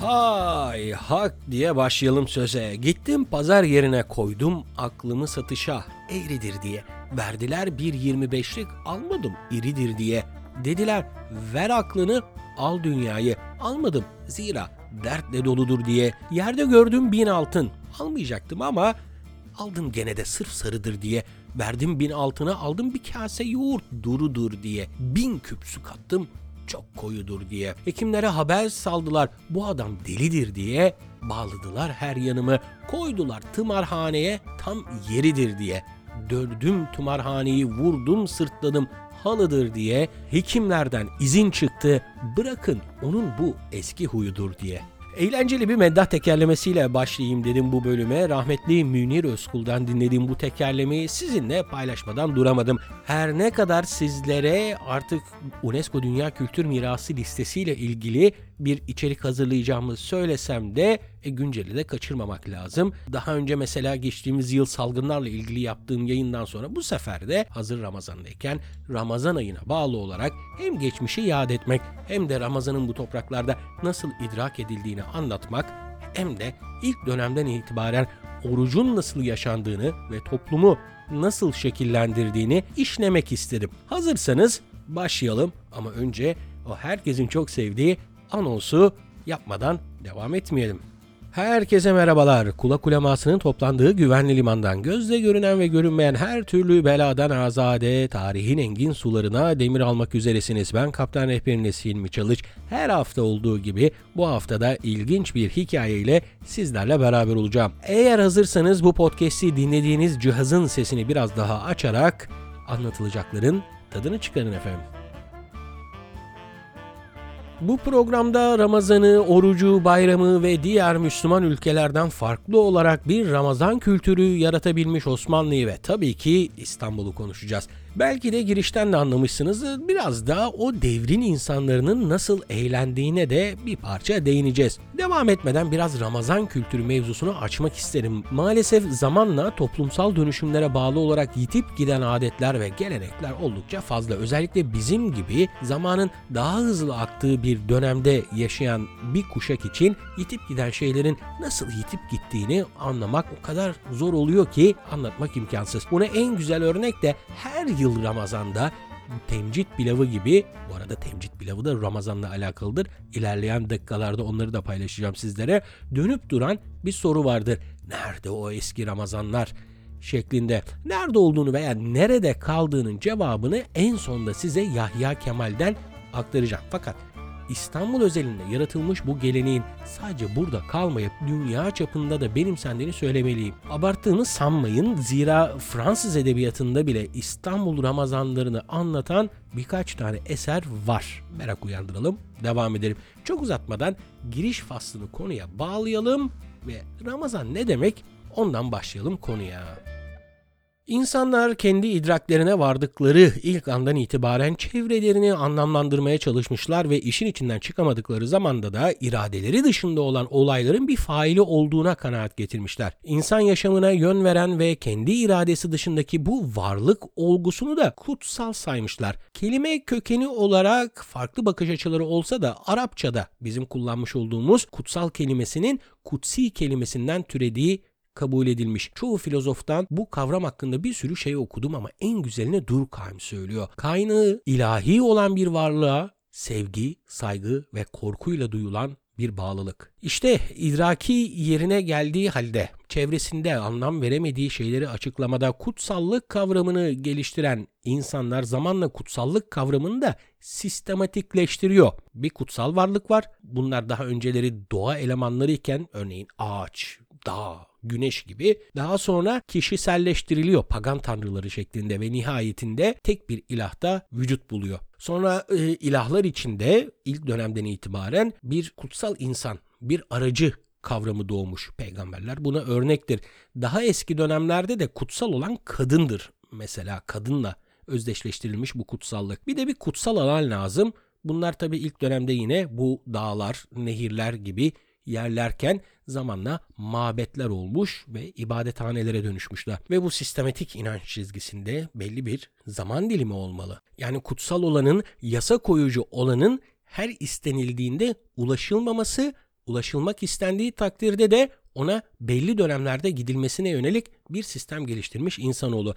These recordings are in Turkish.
Hay hak diye başlayalım söze. Gittim pazar yerine koydum aklımı satışa eğridir diye. Verdiler bir 25'lik almadım iridir diye. Dediler ver aklını al dünyayı almadım zira dertle doludur diye. Yerde gördüm bin altın almayacaktım ama aldım gene de sırf sarıdır diye. Verdim bin altına aldım bir kase yoğurt durudur diye. Bin küp su kattım çok koyudur diye. Hekimlere haber saldılar bu adam delidir diye. Bağladılar her yanımı koydular tımarhaneye tam yeridir diye. Dördüm tımarhaneyi vurdum sırtladım halıdır diye. Hekimlerden izin çıktı bırakın onun bu eski huyudur diye. Eğlenceli bir meddah tekerlemesiyle başlayayım dedim bu bölüme. Rahmetli Münir Özkul'dan dinlediğim bu tekerlemeyi sizinle paylaşmadan duramadım. Her ne kadar sizlere artık UNESCO Dünya Kültür Mirası listesiyle ilgili bir içerik hazırlayacağımı söylesem de e, günceli de kaçırmamak lazım. Daha önce mesela geçtiğimiz yıl salgınlarla ilgili yaptığım yayından sonra bu sefer de hazır Ramazan'dayken Ramazan ayına bağlı olarak hem geçmişi yad etmek hem de Ramazan'ın bu topraklarda nasıl idrak edildiğini anlatmak hem de ilk dönemden itibaren orucun nasıl yaşandığını ve toplumu nasıl şekillendirdiğini işlemek istedim. Hazırsanız başlayalım ama önce o herkesin çok sevdiği anonsu yapmadan devam etmeyelim. Herkese merhabalar. Kula kulemasının toplandığı güvenli limandan gözle görünen ve görünmeyen her türlü beladan azade, tarihin engin sularına demir almak üzeresiniz. Ben kaptan rehberiniz Hilmi Çalış. Her hafta olduğu gibi bu haftada ilginç bir hikayeyle sizlerle beraber olacağım. Eğer hazırsanız bu podcast'i dinlediğiniz cihazın sesini biraz daha açarak anlatılacakların tadını çıkarın efendim. Bu programda Ramazan'ı, orucu, bayramı ve diğer Müslüman ülkelerden farklı olarak bir Ramazan kültürü yaratabilmiş Osmanlı'yı ve tabii ki İstanbul'u konuşacağız. Belki de girişten de anlamışsınızdır. Biraz da o devrin insanların nasıl eğlendiğine de bir parça değineceğiz. Devam etmeden biraz Ramazan kültürü mevzusunu açmak isterim. Maalesef zamanla toplumsal dönüşümlere bağlı olarak yitip giden adetler ve gelenekler oldukça fazla. Özellikle bizim gibi zamanın daha hızlı aktığı bir dönemde yaşayan bir kuşak için yitip giden şeylerin nasıl yitip gittiğini anlamak o kadar zor oluyor ki anlatmak imkansız. Buna en güzel örnek de her yıl Ramazan'da temcit pilavı gibi bu arada temcit pilavı da Ramazan'la alakalıdır. İlerleyen dakikalarda onları da paylaşacağım sizlere. Dönüp duran bir soru vardır. Nerede o eski Ramazanlar? şeklinde nerede olduğunu veya nerede kaldığının cevabını en sonda size Yahya Kemal'den aktaracağım. Fakat İstanbul özelinde yaratılmış bu geleneğin sadece burada kalmayıp dünya çapında da benimsendiğini söylemeliyim. Abarttığımı sanmayın zira Fransız edebiyatında bile İstanbul Ramazanlarını anlatan birkaç tane eser var. Merak uyandıralım, devam edelim. Çok uzatmadan giriş faslını konuya bağlayalım ve Ramazan ne demek ondan başlayalım konuya. İnsanlar kendi idraklerine vardıkları ilk andan itibaren çevrelerini anlamlandırmaya çalışmışlar ve işin içinden çıkamadıkları zamanda da iradeleri dışında olan olayların bir faili olduğuna kanaat getirmişler. İnsan yaşamına yön veren ve kendi iradesi dışındaki bu varlık olgusunu da kutsal saymışlar. Kelime kökeni olarak farklı bakış açıları olsa da Arapçada bizim kullanmış olduğumuz kutsal kelimesinin kutsi kelimesinden türediği kabul edilmiş. Çoğu filozoftan bu kavram hakkında bir sürü şey okudum ama en güzelini Durkheim söylüyor. Kaynağı ilahi olan bir varlığa sevgi, saygı ve korkuyla duyulan bir bağlılık. İşte idraki yerine geldiği halde çevresinde anlam veremediği şeyleri açıklamada kutsallık kavramını geliştiren insanlar zamanla kutsallık kavramını da sistematikleştiriyor. Bir kutsal varlık var. Bunlar daha önceleri doğa elemanları iken örneğin ağaç, dağ, güneş gibi daha sonra kişiselleştiriliyor pagan tanrıları şeklinde ve nihayetinde tek bir ilahta vücut buluyor. Sonra e, ilahlar içinde ilk dönemden itibaren bir kutsal insan, bir aracı kavramı doğmuş peygamberler buna örnektir. Daha eski dönemlerde de kutsal olan kadındır. Mesela kadınla özdeşleştirilmiş bu kutsallık. Bir de bir kutsal alan lazım. Bunlar tabi ilk dönemde yine bu dağlar, nehirler gibi yerlerken zamanla mabetler olmuş ve ibadethanelere dönüşmüşler. Ve bu sistematik inanç çizgisinde belli bir zaman dilimi olmalı. Yani kutsal olanın, yasa koyucu olanın her istenildiğinde ulaşılmaması, ulaşılmak istendiği takdirde de ona belli dönemlerde gidilmesine yönelik bir sistem geliştirmiş insanoğlu.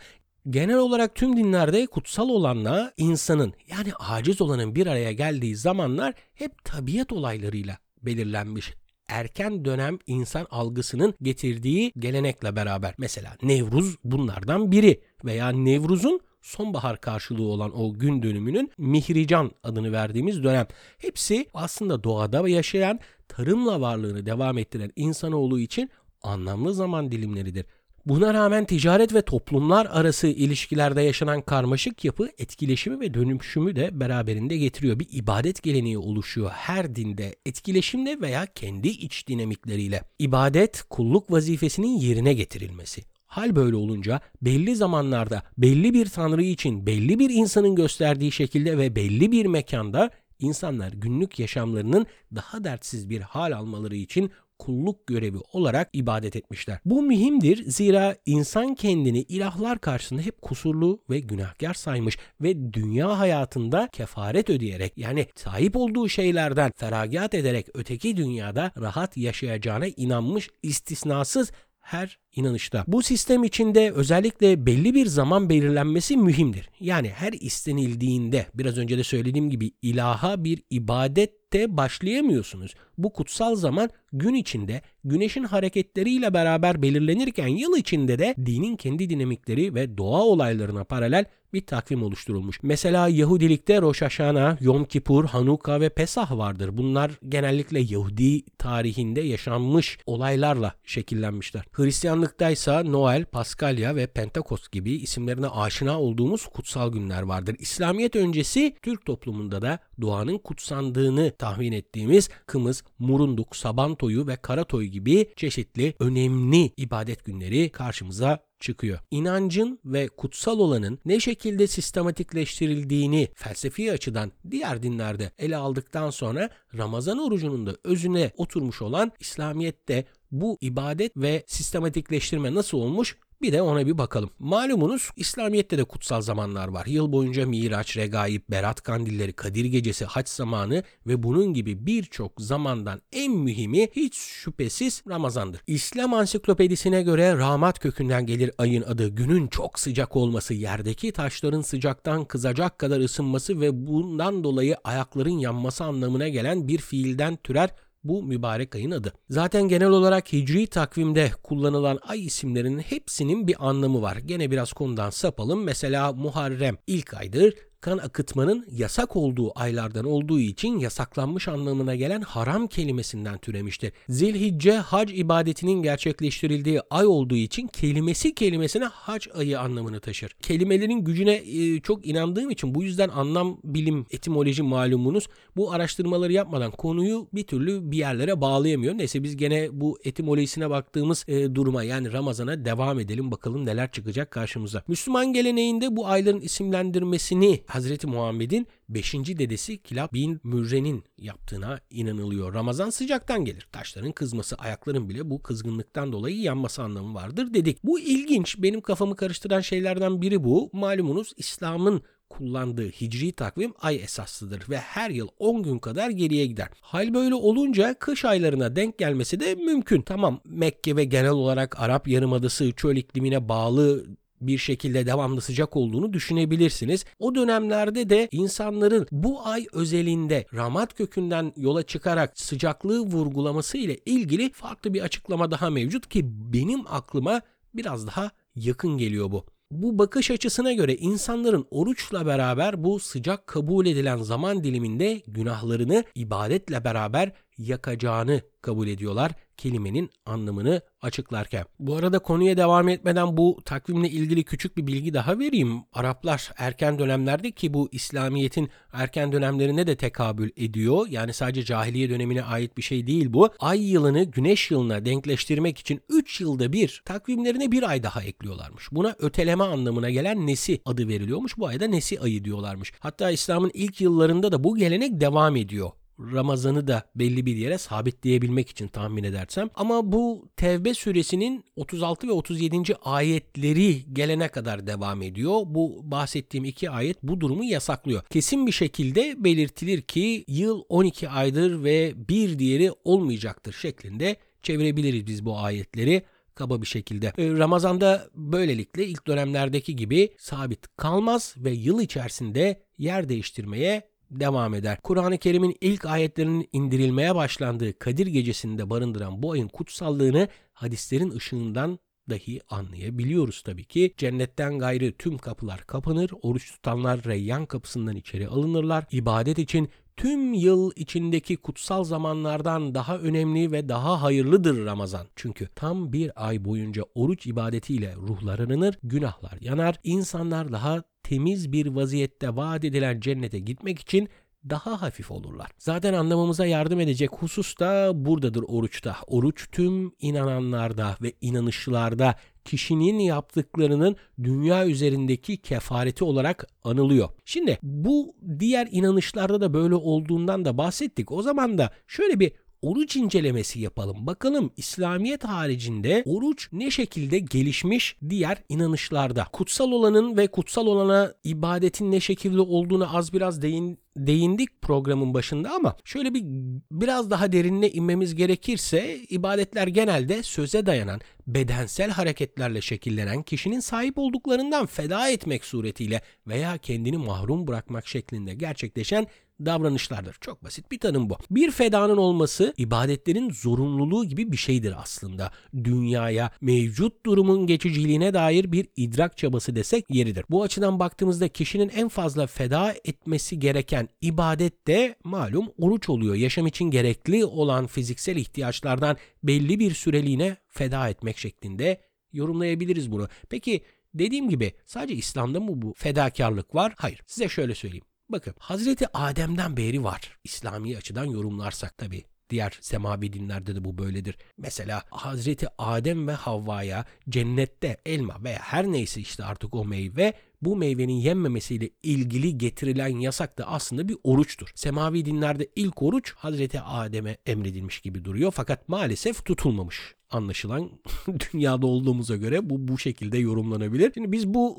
Genel olarak tüm dinlerde kutsal olanla insanın yani aciz olanın bir araya geldiği zamanlar hep tabiat olaylarıyla belirlenmiş erken dönem insan algısının getirdiği gelenekle beraber. Mesela Nevruz bunlardan biri veya Nevruz'un sonbahar karşılığı olan o gün dönümünün Mihrican adını verdiğimiz dönem. Hepsi aslında doğada yaşayan, tarımla varlığını devam ettiren insanoğlu için anlamlı zaman dilimleridir. Buna rağmen ticaret ve toplumlar arası ilişkilerde yaşanan karmaşık yapı etkileşimi ve dönüşümü de beraberinde getiriyor. Bir ibadet geleneği oluşuyor her dinde etkileşimle veya kendi iç dinamikleriyle. İbadet kulluk vazifesinin yerine getirilmesi. Hal böyle olunca belli zamanlarda belli bir tanrı için belli bir insanın gösterdiği şekilde ve belli bir mekanda insanlar günlük yaşamlarının daha dertsiz bir hal almaları için kulluk görevi olarak ibadet etmişler. Bu mühimdir zira insan kendini ilahlar karşısında hep kusurlu ve günahkar saymış ve dünya hayatında kefaret ödeyerek yani sahip olduğu şeylerden feragat ederek öteki dünyada rahat yaşayacağına inanmış istisnasız her inanışta. Bu sistem içinde özellikle belli bir zaman belirlenmesi mühimdir. Yani her istenildiğinde biraz önce de söylediğim gibi ilaha bir ibadette başlayamıyorsunuz. Bu kutsal zaman gün içinde güneşin hareketleriyle beraber belirlenirken yıl içinde de dinin kendi dinamikleri ve doğa olaylarına paralel bir takvim oluşturulmuş. Mesela Yahudilikte Rosh Hashanah, Yom Kippur, Hanuka ve Pesah vardır. Bunlar genellikle Yahudi tarihinde yaşanmış olaylarla şekillenmişler. Hristiyanlıkta ise Noel, Paskalya ve Pentekost gibi isimlerine aşina olduğumuz kutsal günler vardır. İslamiyet öncesi Türk toplumunda da doğanın kutsandığını tahmin ettiğimiz Kımız, Murunduk, Sabantoyu ve Karatoy gibi çeşitli önemli ibadet günleri karşımıza çıkıyor. İnancın ve kutsal olanın ne şekilde sistematikleştirildiğini felsefi açıdan diğer dinlerde ele aldıktan sonra Ramazan orucunun da özüne oturmuş olan İslamiyet'te bu ibadet ve sistematikleştirme nasıl olmuş bir de ona bir bakalım. Malumunuz İslamiyet'te de kutsal zamanlar var. Yıl boyunca Miraç, Regaib, Berat kandilleri, Kadir gecesi, haç zamanı ve bunun gibi birçok zamandan en mühimi hiç şüphesiz Ramazan'dır. İslam ansiklopedisine göre rahmat kökünden gelir ayın adı. Günün çok sıcak olması, yerdeki taşların sıcaktan kızacak kadar ısınması ve bundan dolayı ayakların yanması anlamına gelen bir fiilden türer bu mübarek ayın adı. Zaten genel olarak hicri takvimde kullanılan ay isimlerinin hepsinin bir anlamı var. Gene biraz konudan sapalım. Mesela Muharrem ilk aydır kan akıtmanın yasak olduğu aylardan olduğu için yasaklanmış anlamına gelen haram kelimesinden türemiştir. Zilhicce hac ibadetinin gerçekleştirildiği ay olduğu için kelimesi kelimesine hac ayı anlamını taşır. Kelimelerin gücüne e, çok inandığım için bu yüzden anlam bilim etimoloji malumunuz bu araştırmaları yapmadan konuyu bir türlü bir yerlere bağlayamıyor. Neyse biz gene bu etimolojisine baktığımız e, duruma yani Ramazan'a devam edelim bakalım neler çıkacak karşımıza. Müslüman geleneğinde bu ayların isimlendirmesini Hazreti Muhammed'in 5. dedesi Kilab bin Mürre'nin yaptığına inanılıyor. Ramazan sıcaktan gelir. Taşların kızması, ayakların bile bu kızgınlıktan dolayı yanması anlamı vardır dedik. Bu ilginç. Benim kafamı karıştıran şeylerden biri bu. Malumunuz İslam'ın kullandığı hicri takvim ay esaslıdır ve her yıl 10 gün kadar geriye gider. Hal böyle olunca kış aylarına denk gelmesi de mümkün. Tamam Mekke ve genel olarak Arap Yarımadası çöl iklimine bağlı bir şekilde devamlı sıcak olduğunu düşünebilirsiniz. O dönemlerde de insanların bu ay özelinde ramat kökünden yola çıkarak sıcaklığı vurgulaması ile ilgili farklı bir açıklama daha mevcut ki benim aklıma biraz daha yakın geliyor bu. Bu bakış açısına göre insanların oruçla beraber bu sıcak kabul edilen zaman diliminde günahlarını ibadetle beraber yakacağını kabul ediyorlar kelimenin anlamını açıklarken. Bu arada konuya devam etmeden bu takvimle ilgili küçük bir bilgi daha vereyim. Araplar erken dönemlerde ki bu İslamiyet'in erken dönemlerine de tekabül ediyor. Yani sadece cahiliye dönemine ait bir şey değil bu. Ay yılını güneş yılına denkleştirmek için 3 yılda bir takvimlerine bir ay daha ekliyorlarmış. Buna öteleme anlamına gelen Nesi adı veriliyormuş. Bu ayda Nesi ayı diyorlarmış. Hatta İslam'ın ilk yıllarında da bu gelenek devam ediyor. Ramazan'ı da belli bir yere sabitleyebilmek için tahmin edersem. Ama bu Tevbe suresinin 36 ve 37. ayetleri gelene kadar devam ediyor. Bu bahsettiğim iki ayet bu durumu yasaklıyor. Kesin bir şekilde belirtilir ki yıl 12 aydır ve bir diğeri olmayacaktır şeklinde çevirebiliriz biz bu ayetleri kaba bir şekilde. Ee, Ramazan'da böylelikle ilk dönemlerdeki gibi sabit kalmaz ve yıl içerisinde yer değiştirmeye devam eder. Kur'an-ı Kerim'in ilk ayetlerinin indirilmeye başlandığı Kadir gecesinde barındıran bu ayın kutsallığını hadislerin ışığından dahi anlayabiliyoruz tabii ki. Cennetten gayrı tüm kapılar kapanır, oruç tutanlar reyyan kapısından içeri alınırlar. İbadet için tüm yıl içindeki kutsal zamanlardan daha önemli ve daha hayırlıdır Ramazan. Çünkü tam bir ay boyunca oruç ibadetiyle ruhlar arınır, günahlar yanar, insanlar daha temiz bir vaziyette vaat edilen cennete gitmek için daha hafif olurlar. Zaten anlamamıza yardım edecek husus da buradadır oruçta. Oruç tüm inananlarda ve inanışlarda kişinin yaptıklarının dünya üzerindeki kefareti olarak anılıyor. Şimdi bu diğer inanışlarda da böyle olduğundan da bahsettik. O zaman da şöyle bir oruç incelemesi yapalım. Bakalım İslamiyet haricinde oruç ne şekilde gelişmiş diğer inanışlarda. Kutsal olanın ve kutsal olana ibadetin ne şekilde olduğunu az biraz değin, değindik programın başında ama şöyle bir biraz daha derinine inmemiz gerekirse ibadetler genelde söze dayanan bedensel hareketlerle şekillenen kişinin sahip olduklarından feda etmek suretiyle veya kendini mahrum bırakmak şeklinde gerçekleşen davranışlardır. Çok basit bir tanım bu. Bir fedanın olması ibadetlerin zorunluluğu gibi bir şeydir aslında. Dünyaya mevcut durumun geçiciliğine dair bir idrak çabası desek yeridir. Bu açıdan baktığımızda kişinin en fazla feda etmesi gereken ibadet de malum oruç oluyor. Yaşam için gerekli olan fiziksel ihtiyaçlardan belli bir süreliğine feda etmek şeklinde yorumlayabiliriz bunu. Peki dediğim gibi sadece İslam'da mı bu fedakarlık var? Hayır. Size şöyle söyleyeyim. Bakın Hazreti Adem'den beri var. İslami açıdan yorumlarsak tabii. Diğer semavi dinlerde de bu böyledir. Mesela Hazreti Adem ve Havva'ya cennette elma veya her neyse işte artık o meyve bu meyvenin yenmemesiyle ilgili getirilen yasak da aslında bir oruçtur. Semavi dinlerde ilk oruç Hazreti Adem'e emredilmiş gibi duruyor fakat maalesef tutulmamış anlaşılan dünyada olduğumuza göre bu bu şekilde yorumlanabilir. Şimdi biz bu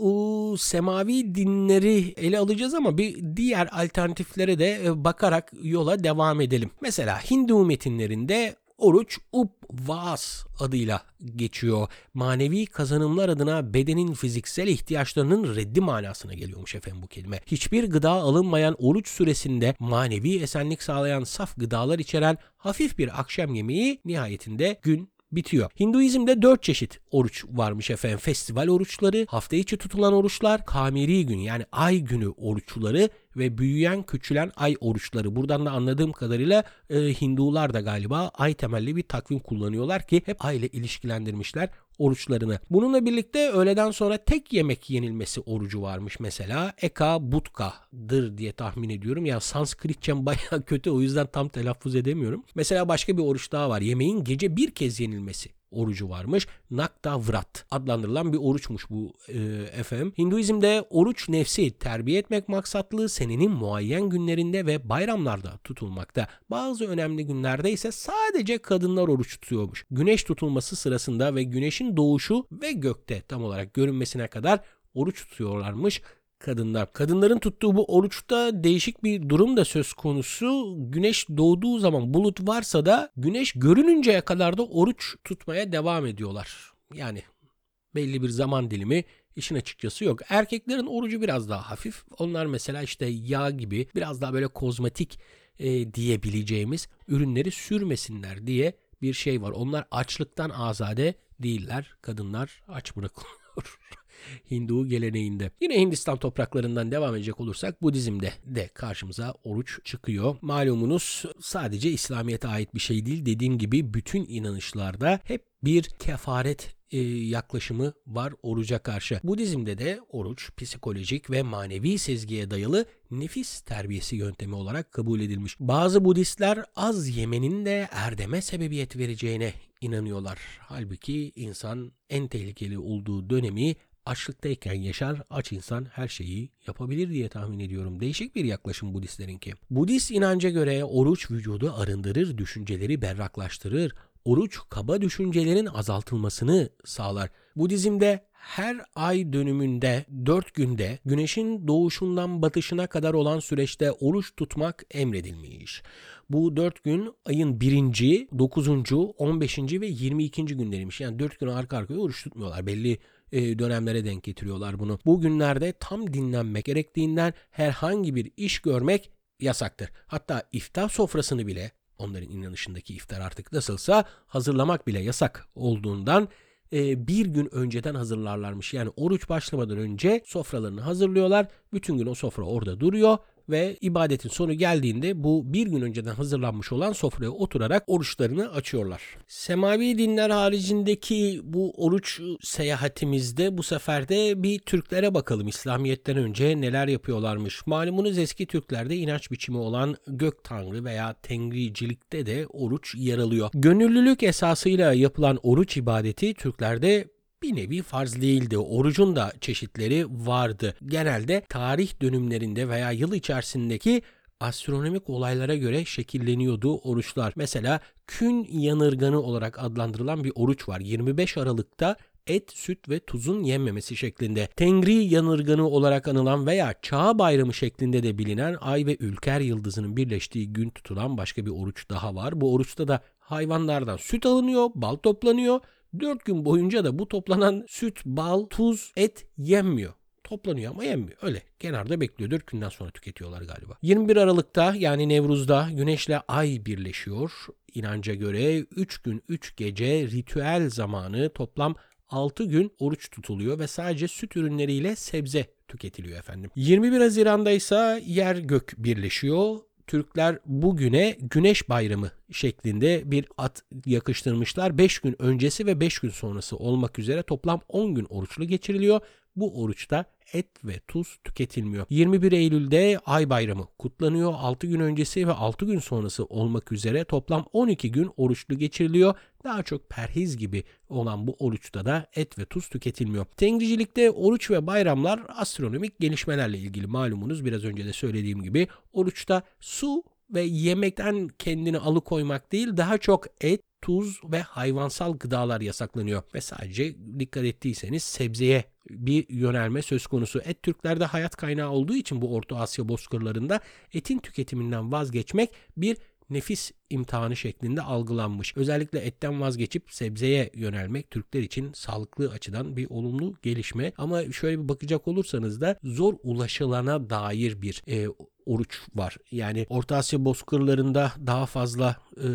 ıı, semavi dinleri ele alacağız ama bir diğer alternatiflere de e, bakarak yola devam edelim. Mesela Hindu metinlerinde Oruç upvas adıyla geçiyor. Manevi kazanımlar adına bedenin fiziksel ihtiyaçlarının reddi manasına geliyormuş efendim bu kelime. Hiçbir gıda alınmayan oruç süresinde manevi esenlik sağlayan saf gıdalar içeren hafif bir akşam yemeği nihayetinde gün bitiyor. Hinduizm'de dört çeşit oruç varmış efendim. Festival oruçları, hafta içi tutulan oruçlar, kameri gün yani ay günü oruçları ve büyüyen küçülen ay oruçları. Buradan da anladığım kadarıyla e, Hindular da galiba ay temelli bir takvim kullanıyorlar ki hep ay ile ilişkilendirmişler oruçlarını. Bununla birlikte öğleden sonra tek yemek yenilmesi orucu varmış mesela. Eka Butka'dır diye tahmin ediyorum. Ya Sanskritçem baya kötü o yüzden tam telaffuz edemiyorum. Mesela başka bir oruç daha var. Yemeğin gece bir kez yenilmesi orucu varmış. Nakta Vrat adlandırılan bir oruçmuş bu e, efendim. Hinduizm'de oruç nefsi terbiye etmek maksatlı senenin muayyen günlerinde ve bayramlarda tutulmakta. Bazı önemli günlerde ise sadece kadınlar oruç tutuyormuş. Güneş tutulması sırasında ve güneşin doğuşu ve gökte tam olarak görünmesine kadar oruç tutuyorlarmış kadınlar. Kadınların tuttuğu bu oruçta değişik bir durum da söz konusu. Güneş doğduğu zaman bulut varsa da güneş görününceye kadar da oruç tutmaya devam ediyorlar. Yani belli bir zaman dilimi işin açıkçası yok. Erkeklerin orucu biraz daha hafif. Onlar mesela işte yağ gibi biraz daha böyle kozmetik e, diyebileceğimiz ürünleri sürmesinler diye bir şey var. Onlar açlıktan azade değiller. Kadınlar aç bırakılıyor. Hindu geleneğinde. Yine Hindistan topraklarından devam edecek olursak Budizm'de de karşımıza oruç çıkıyor. Malumunuz sadece İslamiyet'e ait bir şey değil. Dediğim gibi bütün inanışlarda hep bir kefaret e, yaklaşımı var oruca karşı. Budizm'de de oruç psikolojik ve manevi sezgiye dayalı nefis terbiyesi yöntemi olarak kabul edilmiş. Bazı Budistler az yemenin de erdeme sebebiyet vereceğine inanıyorlar. Halbuki insan en tehlikeli olduğu dönemi açlıktayken yaşar, aç insan her şeyi yapabilir diye tahmin ediyorum. Değişik bir yaklaşım Budistlerinki. Budist inanca göre oruç vücudu arındırır, düşünceleri berraklaştırır. Oruç kaba düşüncelerin azaltılmasını sağlar. Budizm'de her ay dönümünde 4 günde güneşin doğuşundan batışına kadar olan süreçte oruç tutmak emredilmiş. Bu 4 gün ayın 1. 9. 15. ve 22. günleriymiş. Yani 4 gün arka arkaya oruç tutmuyorlar. Belli e, dönemlere denk getiriyorlar bunu. Bu günlerde tam dinlenmek gerektiğinden herhangi bir iş görmek yasaktır. Hatta iftar sofrasını bile onların inanışındaki iftar artık nasılsa hazırlamak bile yasak olduğundan e, bir gün önceden hazırlarlarmış. Yani oruç başlamadan önce sofralarını hazırlıyorlar. Bütün gün o sofra orada duruyor ve ibadetin sonu geldiğinde bu bir gün önceden hazırlanmış olan sofraya oturarak oruçlarını açıyorlar. Semavi dinler haricindeki bu oruç seyahatimizde bu sefer de bir Türklere bakalım. İslamiyet'ten önce neler yapıyorlarmış. Malumunuz eski Türklerde inanç biçimi olan gök tanrı veya tengricilikte de oruç yer alıyor. Gönüllülük esasıyla yapılan oruç ibadeti Türklerde bir nevi farz değildi. Orucun da çeşitleri vardı. Genelde tarih dönümlerinde veya yıl içerisindeki astronomik olaylara göre şekilleniyordu oruçlar. Mesela kün yanırganı olarak adlandırılan bir oruç var. 25 Aralık'ta et, süt ve tuzun yenmemesi şeklinde. Tengri yanırganı olarak anılan veya çağ bayramı şeklinde de bilinen ay ve ülker yıldızının birleştiği gün tutulan başka bir oruç daha var. Bu oruçta da hayvanlardan süt alınıyor, bal toplanıyor 4 gün boyunca da bu toplanan süt, bal, tuz, et yenmiyor. Toplanıyor ama yenmiyor. Öyle kenarda bekliyor. 4 günden sonra tüketiyorlar galiba. 21 Aralık'ta yani Nevruz'da güneşle ay birleşiyor. İnanca göre 3 gün 3 gece ritüel zamanı toplam 6 gün oruç tutuluyor ve sadece süt ürünleriyle sebze tüketiliyor efendim. 21 Haziran'da ise yer gök birleşiyor. Türkler bugüne Güneş Bayramı şeklinde bir at yakıştırmışlar. 5 gün öncesi ve 5 gün sonrası olmak üzere toplam 10 gün oruçlu geçiriliyor. Bu oruçta et ve tuz tüketilmiyor. 21 Eylül'de Ay Bayramı kutlanıyor. 6 gün öncesi ve 6 gün sonrası olmak üzere toplam 12 gün oruçlu geçiriliyor. Daha çok perhiz gibi olan bu oruçta da et ve tuz tüketilmiyor. Tengricilikte oruç ve bayramlar astronomik gelişmelerle ilgili malumunuz biraz önce de söylediğim gibi oruçta su ve yemekten kendini alıkoymak değil daha çok et, tuz ve hayvansal gıdalar yasaklanıyor ve sadece dikkat ettiyseniz sebzeye bir yönelme söz konusu. Et Türklerde hayat kaynağı olduğu için bu Orta Asya bozkırlarında etin tüketiminden vazgeçmek bir nefis imtihanı şeklinde algılanmış. Özellikle etten vazgeçip sebzeye yönelmek Türkler için sağlıklı açıdan bir olumlu gelişme. Ama şöyle bir bakacak olursanız da zor ulaşılana dair bir e, oruç var. Yani Orta Asya bozkırlarında daha fazla e,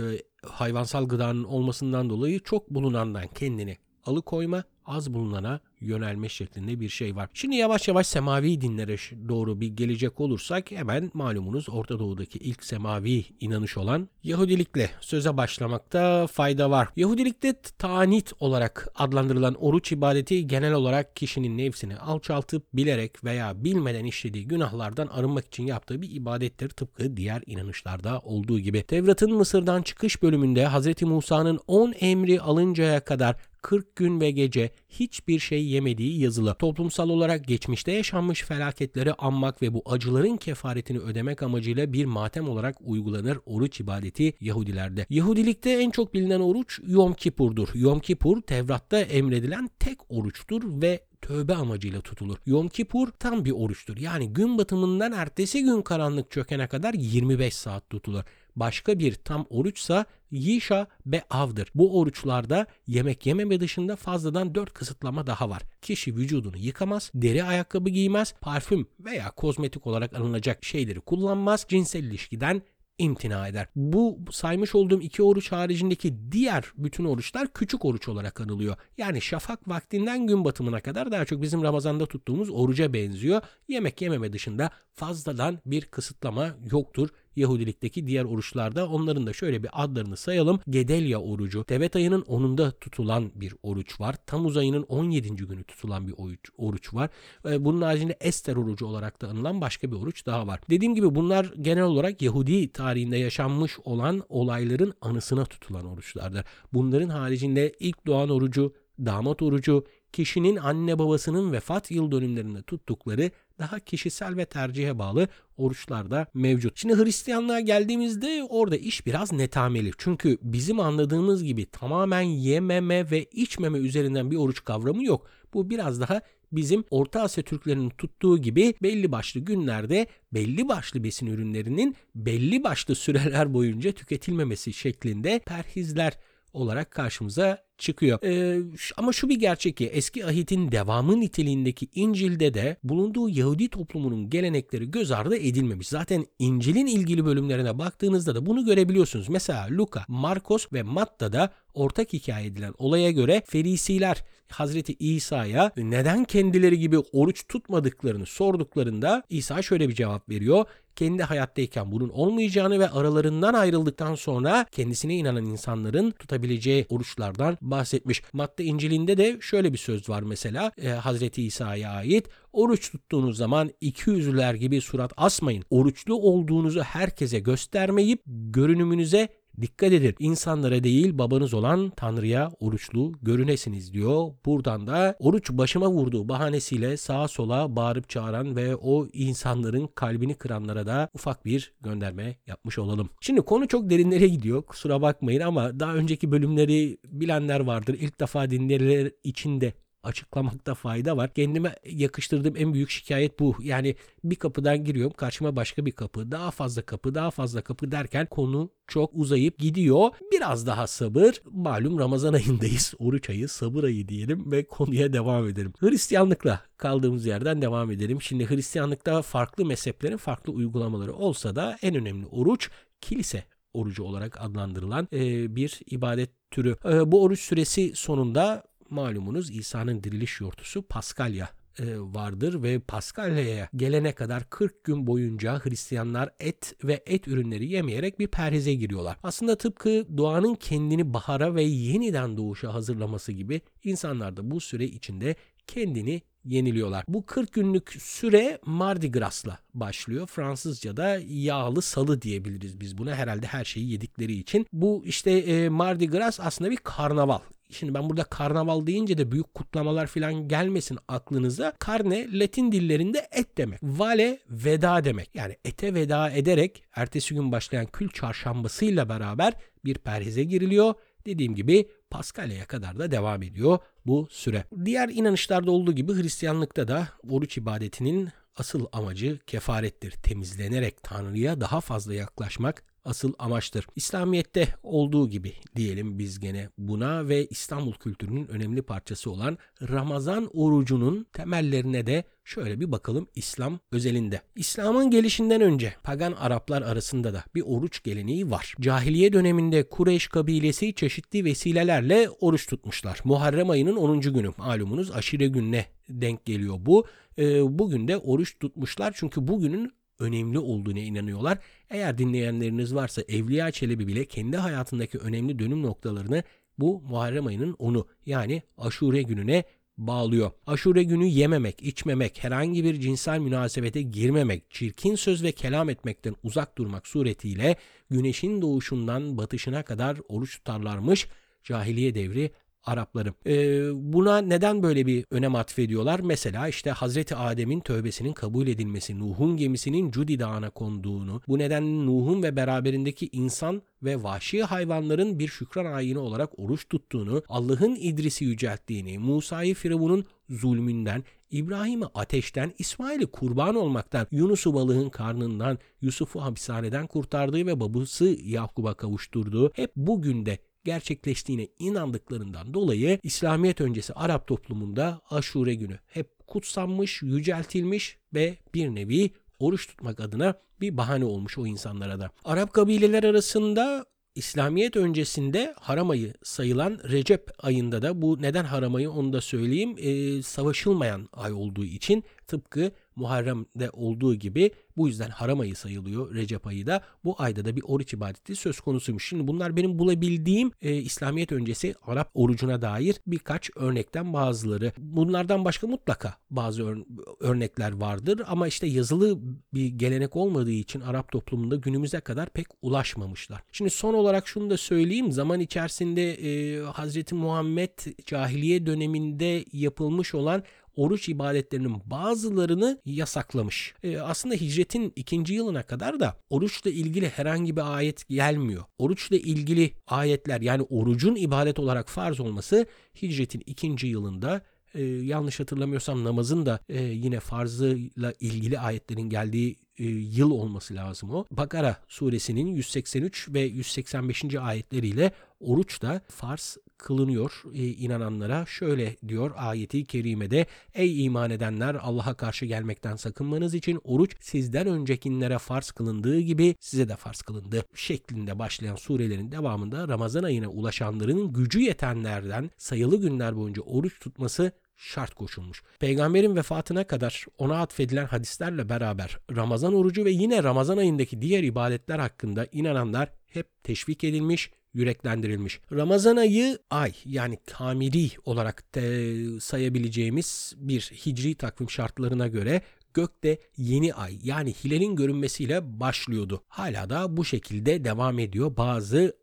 hayvansal gıdanın olmasından dolayı çok bulunandan kendini alıkoyma az bulunana yönelme şeklinde bir şey var. Şimdi yavaş yavaş semavi dinlere doğru bir gelecek olursak hemen malumunuz Orta Doğu'daki ilk semavi inanış olan Yahudilikle söze başlamakta fayda var. Yahudilikte tanit olarak adlandırılan oruç ibadeti genel olarak kişinin nefsini alçaltıp bilerek veya bilmeden işlediği günahlardan arınmak için yaptığı bir ibadettir tıpkı diğer inanışlarda olduğu gibi. Tevrat'ın Mısır'dan çıkış bölümünde Hz. Musa'nın 10 emri alıncaya kadar 40 gün ve gece hiçbir şey yemediği yazılı. Toplumsal olarak geçmişte yaşanmış felaketleri anmak ve bu acıların kefaretini ödemek amacıyla bir matem olarak uygulanır oruç ibadeti Yahudilerde. Yahudilikte en çok bilinen oruç Yom Kipur'dur. Yom Kipur Tevrat'ta emredilen tek oruçtur ve tövbe amacıyla tutulur. Yom Kipur tam bir oruçtur. Yani gün batımından ertesi gün karanlık çökene kadar 25 saat tutulur. Başka bir tam oruçsa Yişa ve Av'dır. Bu oruçlarda yemek yememe dışında fazladan 4 kısıtlama daha var. Kişi vücudunu yıkamaz, deri ayakkabı giymez, parfüm veya kozmetik olarak alınacak şeyleri kullanmaz, cinsel ilişkiden imtina eder. Bu saymış olduğum iki oruç haricindeki diğer bütün oruçlar küçük oruç olarak anılıyor. Yani şafak vaktinden gün batımına kadar daha çok bizim Ramazan'da tuttuğumuz oruca benziyor. Yemek yememe dışında fazladan bir kısıtlama yoktur. Yahudilikteki diğer oruçlarda onların da şöyle bir adlarını sayalım. Gedelya orucu. Tevet ayının 10'unda tutulan bir oruç var. Tamuz ayının 17. günü tutulan bir oruç, oruç var. Bunun haricinde Ester orucu olarak da anılan başka bir oruç daha var. Dediğim gibi bunlar genel olarak Yahudi tarihinde yaşanmış olan olayların anısına tutulan oruçlardır. Bunların haricinde ilk doğan orucu, damat orucu, kişinin anne babasının vefat yıl dönümlerinde tuttukları daha kişisel ve tercihe bağlı oruçlar da mevcut. Şimdi Hristiyanlığa geldiğimizde orada iş biraz netameli. Çünkü bizim anladığımız gibi tamamen yememe ve içmeme üzerinden bir oruç kavramı yok. Bu biraz daha bizim Orta Asya Türklerinin tuttuğu gibi belli başlı günlerde belli başlı besin ürünlerinin belli başlı süreler boyunca tüketilmemesi şeklinde perhizler olarak karşımıza çıkıyor. Ee, ama şu bir gerçek ki eski ahitin devamı niteliğindeki İncil'de de bulunduğu Yahudi toplumunun gelenekleri göz ardı edilmemiş. Zaten İncil'in ilgili bölümlerine baktığınızda da bunu görebiliyorsunuz. Mesela Luka, Markos ve Matta'da ortak hikaye edilen olaya göre Ferisiler Hazreti İsa'ya neden kendileri gibi oruç tutmadıklarını sorduklarında İsa şöyle bir cevap veriyor kendi hayattayken bunun olmayacağını ve aralarından ayrıldıktan sonra kendisine inanan insanların tutabileceği oruçlardan bahsetmiş. Matta İncil'inde de şöyle bir söz var mesela e, Hazreti İsa'ya ait. Oruç tuttuğunuz zaman iki yüzlüler gibi surat asmayın. Oruçlu olduğunuzu herkese göstermeyip görünümünüze Dikkat edin insanlara değil babanız olan Tanrı'ya oruçlu görünesiniz diyor. Buradan da oruç başıma vurduğu bahanesiyle sağa sola bağırıp çağıran ve o insanların kalbini kıranlara da ufak bir gönderme yapmış olalım. Şimdi konu çok derinlere gidiyor kusura bakmayın ama daha önceki bölümleri bilenler vardır. İlk defa dinleyenler için de açıklamakta fayda var. Kendime yakıştırdığım en büyük şikayet bu. Yani bir kapıdan giriyorum karşıma başka bir kapı daha fazla kapı daha fazla kapı derken konu çok uzayıp gidiyor. Biraz daha sabır. Malum Ramazan ayındayız. Oruç ayı, sabır ayı diyelim ve konuya devam edelim. Hristiyanlıkla kaldığımız yerden devam edelim. Şimdi Hristiyanlıkta farklı mezheplerin farklı uygulamaları olsa da en önemli oruç kilise orucu olarak adlandırılan bir ibadet türü. Bu oruç süresi sonunda malumunuz İsa'nın diriliş yortusu Paskalya e, vardır ve Paskalya'ya gelene kadar 40 gün boyunca Hristiyanlar et ve et ürünleri yemeyerek bir perhize giriyorlar. Aslında tıpkı doğanın kendini bahara ve yeniden doğuşa hazırlaması gibi insanlar da bu süre içinde kendini yeniliyorlar. Bu 40 günlük süre Mardi Gras'la başlıyor. Fransızca'da yağlı salı diyebiliriz biz buna herhalde her şeyi yedikleri için. Bu işte e, Mardi Gras aslında bir karnaval. Şimdi ben burada karnaval deyince de büyük kutlamalar falan gelmesin aklınıza. Karne Latin dillerinde et demek. Vale veda demek. Yani ete veda ederek ertesi gün başlayan kül çarşambasıyla beraber bir perhize giriliyor. Dediğim gibi Paskalya'ya kadar da devam ediyor bu süre. Diğer inanışlarda olduğu gibi Hristiyanlıkta da oruç ibadetinin asıl amacı kefarettir. Temizlenerek Tanrı'ya daha fazla yaklaşmak asıl amaçtır. İslamiyet'te olduğu gibi diyelim biz gene buna ve İstanbul kültürünün önemli parçası olan Ramazan orucunun temellerine de şöyle bir bakalım İslam özelinde. İslam'ın gelişinden önce pagan Araplar arasında da bir oruç geleneği var. Cahiliye döneminde Kureyş kabilesi çeşitli vesilelerle oruç tutmuşlar. Muharrem ayının 10. günü malumunuz aşire gününe denk geliyor bu. E, bugün de oruç tutmuşlar çünkü bugünün önemli olduğuna inanıyorlar. Eğer dinleyenleriniz varsa Evliya Çelebi bile kendi hayatındaki önemli dönüm noktalarını bu Muharrem ayının onu yani Aşure gününe bağlıyor. Aşure günü yememek, içmemek, herhangi bir cinsel münasebete girmemek, çirkin söz ve kelam etmekten uzak durmak suretiyle güneşin doğuşundan batışına kadar oruç tutarlarmış. Cahiliye devri Arapları. Ee, buna neden böyle bir önem atfediyorlar? Mesela işte Hazreti Adem'in tövbesinin kabul edilmesi, Nuh'un gemisinin Cudi Dağı'na konduğunu, bu nedenle Nuh'un ve beraberindeki insan ve vahşi hayvanların bir şükran ayini olarak oruç tuttuğunu, Allah'ın İdris'i yücelttiğini, Musa'yı Firavun'un zulmünden, İbrahim'i ateşten, İsmail'i kurban olmaktan, Yunus'u balığın karnından, Yusuf'u hapishaneden kurtardığı ve babası Yakub'a kavuşturduğu hep bugün de gerçekleştiğine inandıklarından dolayı İslamiyet öncesi Arap toplumunda Aşure günü hep kutsanmış, yüceltilmiş ve bir nevi oruç tutmak adına bir bahane olmuş o insanlara da. Arap kabileler arasında İslamiyet öncesinde haram ayı sayılan Recep ayında da bu neden haram ayı onu da söyleyeyim e, savaşılmayan ay olduğu için tıpkı Muharrem'de olduğu gibi bu yüzden haram ayı sayılıyor Recep ayı da. Bu ayda da bir oruç ibadeti söz konusuymuş. Şimdi bunlar benim bulabildiğim e, İslamiyet öncesi Arap orucuna dair birkaç örnekten bazıları. Bunlardan başka mutlaka bazı ör- örnekler vardır ama işte yazılı bir gelenek olmadığı için Arap toplumunda günümüze kadar pek ulaşmamışlar. Şimdi son olarak şunu da söyleyeyim. Zaman içerisinde e, Hazreti Muhammed cahiliye döneminde yapılmış olan oruç ibadetlerinin bazılarını yasaklamış. E, aslında hicretin ikinci yılına kadar da oruçla ilgili herhangi bir ayet gelmiyor. Oruçla ilgili ayetler yani orucun ibadet olarak farz olması hicretin ikinci yılında e, yanlış hatırlamıyorsam namazın da e, yine farzıyla ilgili ayetlerin geldiği e, yıl olması lazım o. Bakara suresinin 183 ve 185. ayetleriyle oruç da farz kılınıyor e, inananlara. Şöyle diyor ayeti kerimede Ey iman edenler Allah'a karşı gelmekten sakınmanız için oruç sizden öncekinlere farz kılındığı gibi size de farz kılındı. Şeklinde başlayan surelerin devamında Ramazan ayına ulaşanların gücü yetenlerden sayılı günler boyunca oruç tutması şart koşulmuş. Peygamberin vefatına kadar ona atfedilen hadislerle beraber Ramazan orucu ve yine Ramazan ayındaki diğer ibadetler hakkında inananlar hep teşvik edilmiş, yüreklendirilmiş. Ramazan ayı ay yani kamili olarak te sayabileceğimiz bir hicri takvim şartlarına göre gökte yeni ay yani hilalin görünmesiyle başlıyordu. Hala da bu şekilde devam ediyor bazı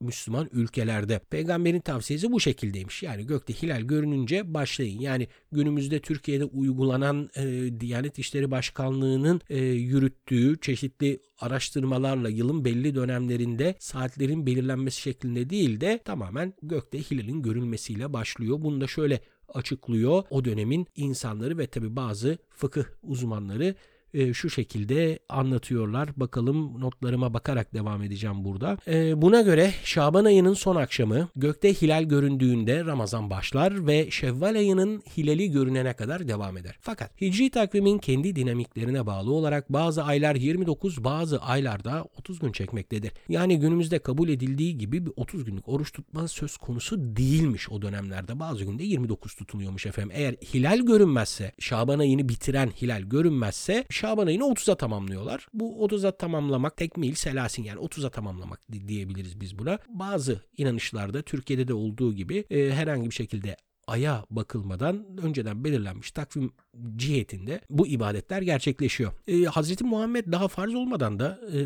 Müslüman ülkelerde. Peygamberin tavsiyesi bu şekildeymiş. Yani gökte hilal görününce başlayın. Yani günümüzde Türkiye'de uygulanan e, Diyanet İşleri Başkanlığı'nın e, yürüttüğü çeşitli araştırmalarla yılın belli dönemlerinde saatlerin belirlenmesi şeklinde değil de tamamen gökte hilalin görülmesiyle başlıyor. Bunu da şöyle açıklıyor o dönemin insanları ve tabi bazı fıkıh uzmanları e, şu şekilde anlatıyorlar. Bakalım notlarıma bakarak devam edeceğim burada. E, buna göre Şaban ayının son akşamı gökte hilal göründüğünde Ramazan başlar ve Şevval ayının hilali görünene kadar devam eder. Fakat Hicri takvimin kendi dinamiklerine bağlı olarak bazı aylar 29 bazı aylarda 30 gün çekmektedir. Yani günümüzde kabul edildiği gibi bir 30 günlük oruç tutma söz konusu değilmiş o dönemlerde. Bazı günde 29 tutuluyormuş efendim. Eğer hilal görünmezse, Şaban ayını bitiren hilal görünmezse Şaban ayını 30'a tamamlıyorlar. Bu 30'a tamamlamak tekmil selasin yani 30'a tamamlamak diyebiliriz biz buna. Bazı inanışlarda Türkiye'de de olduğu gibi e, herhangi bir şekilde aya bakılmadan önceden belirlenmiş takvim cihetinde bu ibadetler gerçekleşiyor. Ee, Hazreti Muhammed daha farz olmadan da e,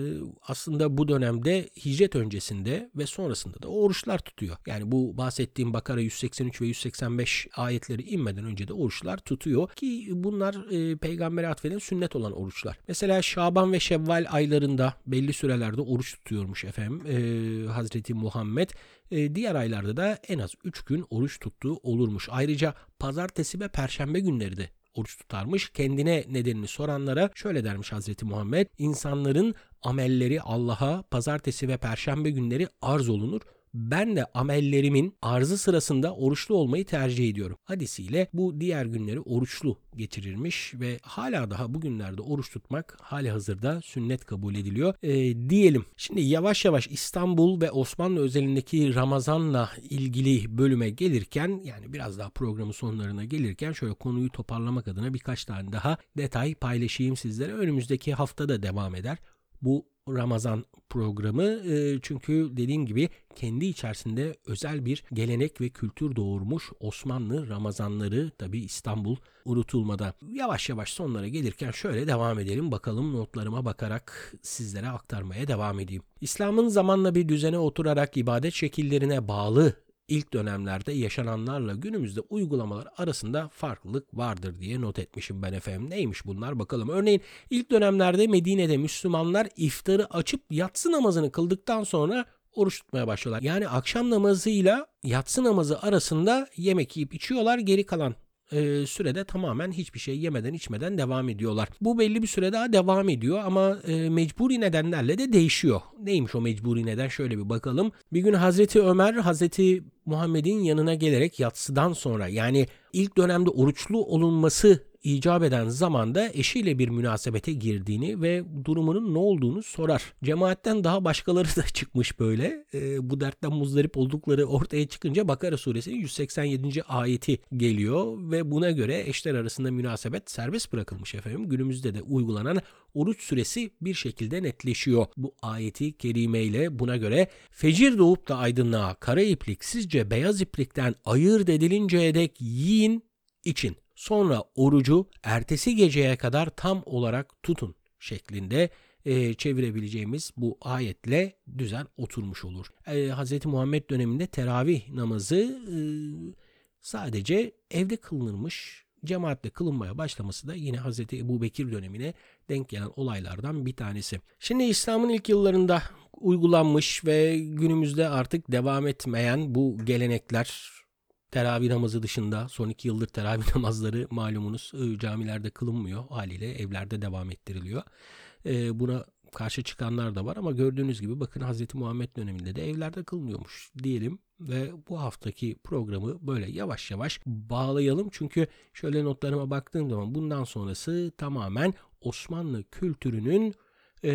aslında bu dönemde hicret öncesinde ve sonrasında da oruçlar tutuyor. Yani bu bahsettiğim Bakara 183 ve 185 ayetleri inmeden önce de oruçlar tutuyor ki bunlar e, peygambere atfeden sünnet olan oruçlar. Mesela Şaban ve Şevval aylarında belli sürelerde oruç tutuyormuş efendim e, Hazreti Muhammed. E, diğer aylarda da en az 3 gün oruç tuttuğu olurmuş. Ayrıca pazartesi ve perşembe günleri de oruç tutarmış. Kendine nedenini soranlara şöyle dermiş Hazreti Muhammed. İnsanların amelleri Allah'a pazartesi ve perşembe günleri arz olunur ben de amellerimin arzı sırasında oruçlu olmayı tercih ediyorum. Hadisiyle bu diğer günleri oruçlu geçirirmiş ve hala daha bugünlerde oruç tutmak hali hazırda sünnet kabul ediliyor e, diyelim. Şimdi yavaş yavaş İstanbul ve Osmanlı özelindeki Ramazan'la ilgili bölüme gelirken yani biraz daha programın sonlarına gelirken şöyle konuyu toparlamak adına birkaç tane daha detay paylaşayım sizlere. Önümüzdeki haftada devam eder. Bu Ramazan programı e, çünkü dediğim gibi kendi içerisinde özel bir gelenek ve kültür doğurmuş Osmanlı Ramazanları tabi İstanbul unutulmada. Yavaş yavaş sonlara gelirken şöyle devam edelim bakalım notlarıma bakarak sizlere aktarmaya devam edeyim. İslam'ın zamanla bir düzene oturarak ibadet şekillerine bağlı ilk dönemlerde yaşananlarla günümüzde uygulamalar arasında farklılık vardır diye not etmişim ben efendim. Neymiş bunlar bakalım. Örneğin ilk dönemlerde Medine'de Müslümanlar iftarı açıp yatsı namazını kıldıktan sonra oruç tutmaya başlıyorlar. Yani akşam namazıyla yatsı namazı arasında yemek yiyip içiyorlar. Geri kalan e, sürede tamamen hiçbir şey yemeden içmeden devam ediyorlar. Bu belli bir süre daha devam ediyor ama e, mecburi nedenlerle de değişiyor. Neymiş o mecburi neden şöyle bir bakalım. Bir gün Hazreti Ömer Hazreti Muhammed'in yanına gelerek yatsıdan sonra yani ilk dönemde oruçlu olunması icap eden zamanda eşiyle bir münasebete girdiğini ve durumunun ne olduğunu sorar. Cemaatten daha başkaları da çıkmış böyle. Ee, bu dertten muzdarip oldukları ortaya çıkınca Bakara suresinin 187. ayeti geliyor ve buna göre eşler arasında münasebet serbest bırakılmış efendim. Günümüzde de uygulanan oruç süresi bir şekilde netleşiyor. Bu ayeti kerimeyle buna göre fecir doğup da aydınlığa kara iplik sizce beyaz iplikten ayırt edilinceye dek yiyin için. Sonra orucu ertesi geceye kadar tam olarak tutun şeklinde e, çevirebileceğimiz bu ayetle düzen oturmuş olur. E, Hz. Muhammed döneminde teravih namazı e, sadece evde kılınırmış. Cemaatle kılınmaya başlaması da yine Hz. Ebu Bekir dönemine denk gelen olaylardan bir tanesi. Şimdi İslam'ın ilk yıllarında uygulanmış ve günümüzde artık devam etmeyen bu gelenekler teravih namazı dışında son iki yıldır teravih namazları malumunuz e, camilerde kılınmıyor haliyle evlerde devam ettiriliyor. E, buna karşı çıkanlar da var ama gördüğünüz gibi bakın Hz. Muhammed döneminde de evlerde kılınıyormuş diyelim ve bu haftaki programı böyle yavaş yavaş bağlayalım. Çünkü şöyle notlarıma baktığım zaman bundan sonrası tamamen Osmanlı kültürünün e,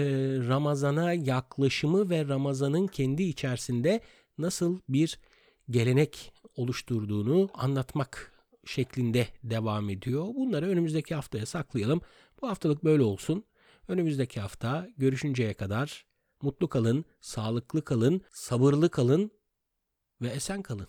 Ramazan'a yaklaşımı ve Ramazan'ın kendi içerisinde nasıl bir gelenek oluşturduğunu anlatmak şeklinde devam ediyor. Bunları önümüzdeki haftaya saklayalım. Bu haftalık böyle olsun. Önümüzdeki hafta görüşünceye kadar mutlu kalın, sağlıklı kalın, sabırlı kalın ve esen kalın.